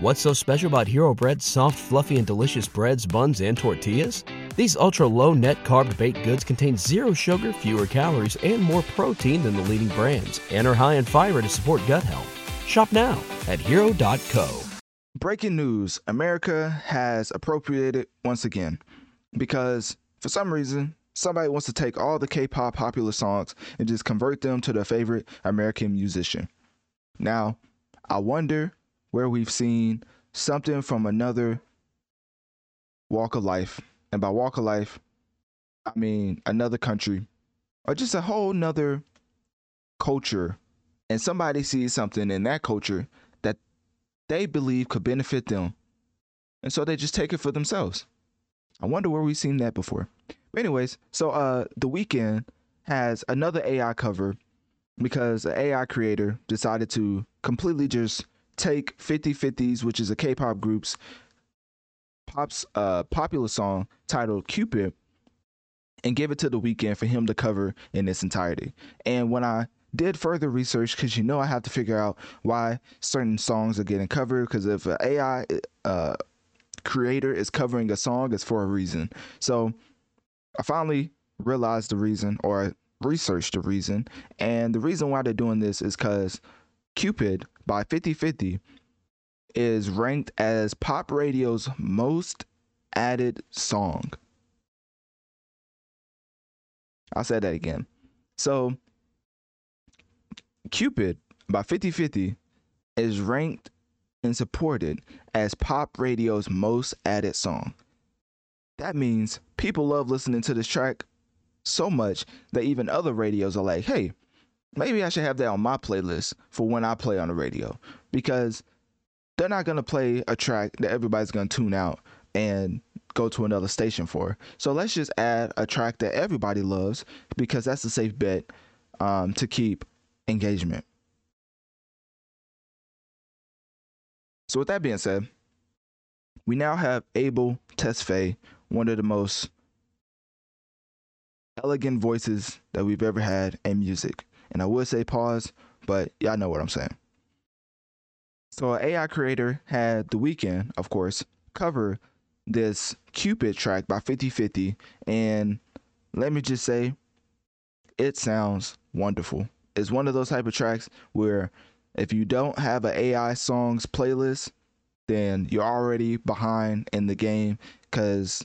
What's so special about Hero Bread's soft, fluffy, and delicious breads, buns, and tortillas? These ultra low net carb baked goods contain zero sugar, fewer calories, and more protein than the leading brands, and are high in fiber to support gut health. Shop now at hero.co. Breaking news America has appropriated once again because for some reason, somebody wants to take all the K pop popular songs and just convert them to their favorite American musician. Now, I wonder where we've seen something from another walk of life. And by walk of life, I mean another country or just a whole nother culture. And somebody sees something in that culture that they believe could benefit them. And so they just take it for themselves. I wonder where we've seen that before. But anyways, so uh the Weeknd has another AI cover because an AI creator decided to completely just take FIFTY FIFTY's, which is a K-pop group's pop's uh popular song titled Cupid and give it to the Weeknd for him to cover in its entirety. And when I did further research because you know I have to figure out why certain songs are getting covered because if an AI uh, creator is covering a song, it's for a reason. So I finally realized the reason or researched the reason. And the reason why they're doing this is because Cupid by FIFTY FIFTY is ranked as pop radio's most added song. I'll say that again. So, Cupid by FIFTY FIFTY is ranked and supported as pop radio's most added song. That means people love listening to this track so much that even other radios are like, hey, maybe I should have that on my playlist for when I play on the radio because they're not going to play a track that everybody's going to tune out and go to another station for. So let's just add a track that everybody loves because that's a safe bet um, to keep engagement. So with that being said, we now have Abel Tesfaye, one of the most elegant voices that we've ever had in music. And I would say pause, but y'all know what I'm saying. So an AI creator had The Weeknd, of course, cover this Cupid track by FIFTY FIFTY and let me just say it sounds wonderful. It's one of those type of tracks where if you don't have an AI songs playlist, then you're already behind in the game cuz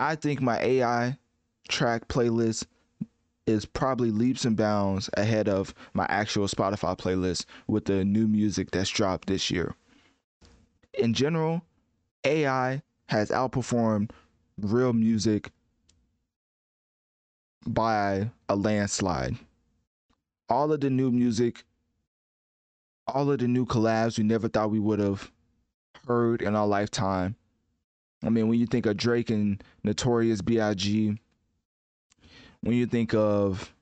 I think my AI track playlist is probably leaps and bounds ahead of my actual Spotify playlist with the new music that's dropped this year. In general, AI has outperformed real music by a landslide. All of the new music, all of the new collabs we never thought we would have heard in our lifetime. I mean, when you think of Drake and Notorious B.I.G., when you think of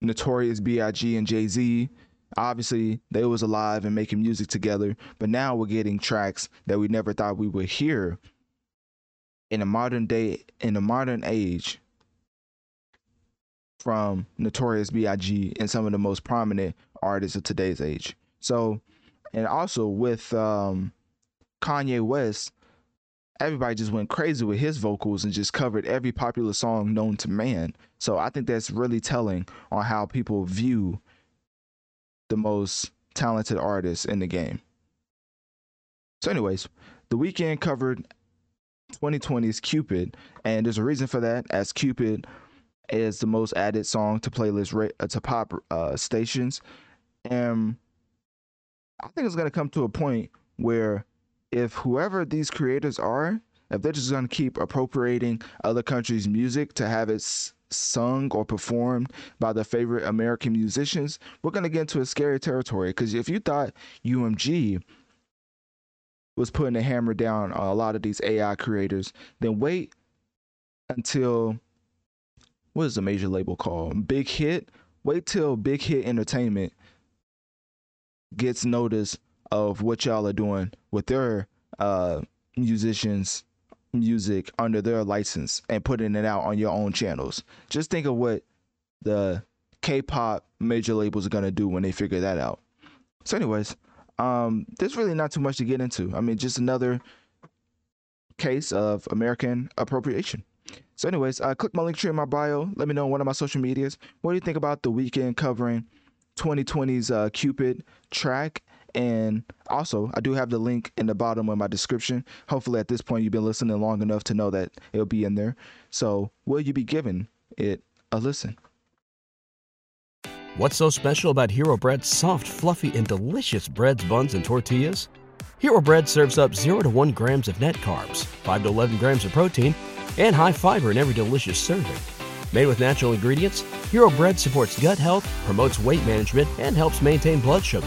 Notorious B.I.G. and Jay Z, obviously they was alive and making music together. But now we're getting tracks that we never thought we would hear in a modern day, in a modern age, from Notorious B.I.G. and some of the most prominent artists of today's age. So, and also with um, Kanye West, everybody just went crazy with his vocals and just covered every popular song known to man. So I think that's really telling on how people view the most talented artists in the game. So, anyways, the Weeknd covered 2020's Cupid, and there's a reason for that, as Cupid is the most added song to playlist uh, to pop uh, stations, and I think it's gonna come to a point where if whoever these creators are, if they're just gonna keep appropriating other countries' music to have it sung or performed by their favorite American musicians, we're gonna get into a scary territory. Because if you thought UMG was putting a hammer down on a lot of these AI creators, then wait until what is the major label called? Big Hit. Wait till Big Hit Entertainment gets notice of what y'all are doing with their uh, musicians music under their license and putting it out on your own channels. Just think of what the K-pop major labels are gonna do when they figure that out. So, anyways, um, there's really not too much to get into. I mean, just another case of American appropriation. So, anyways, uh, click my Linktree in my bio. Let me know on one of my social medias. What do you think about the Weeknd covering 2020's uh, Cupid track? And also, I do have the link in the bottom of my description. Hopefully, at this point, you've been listening long enough to know that it'll be in there. So, will you be giving it a listen? What's so special about Hero Bread's soft, fluffy, and delicious breads, buns, and tortillas? Hero Bread serves up 0 to 1 grams of net carbs, 5 to 11 grams of protein, and high fiber in every delicious serving. Made with natural ingredients, Hero Bread supports gut health, promotes weight management, and helps maintain blood sugar.